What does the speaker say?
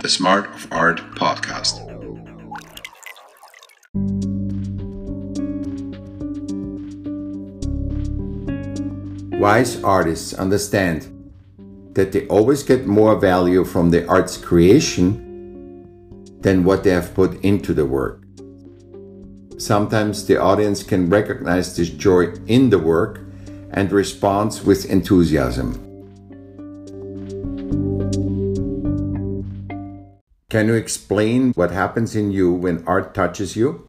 the Smart of Art podcast. Wise artists understand that they always get more value from the art's creation than what they have put into the work. Sometimes the audience can recognize this joy in the work and responds with enthusiasm. Can you explain what happens in you when art touches you?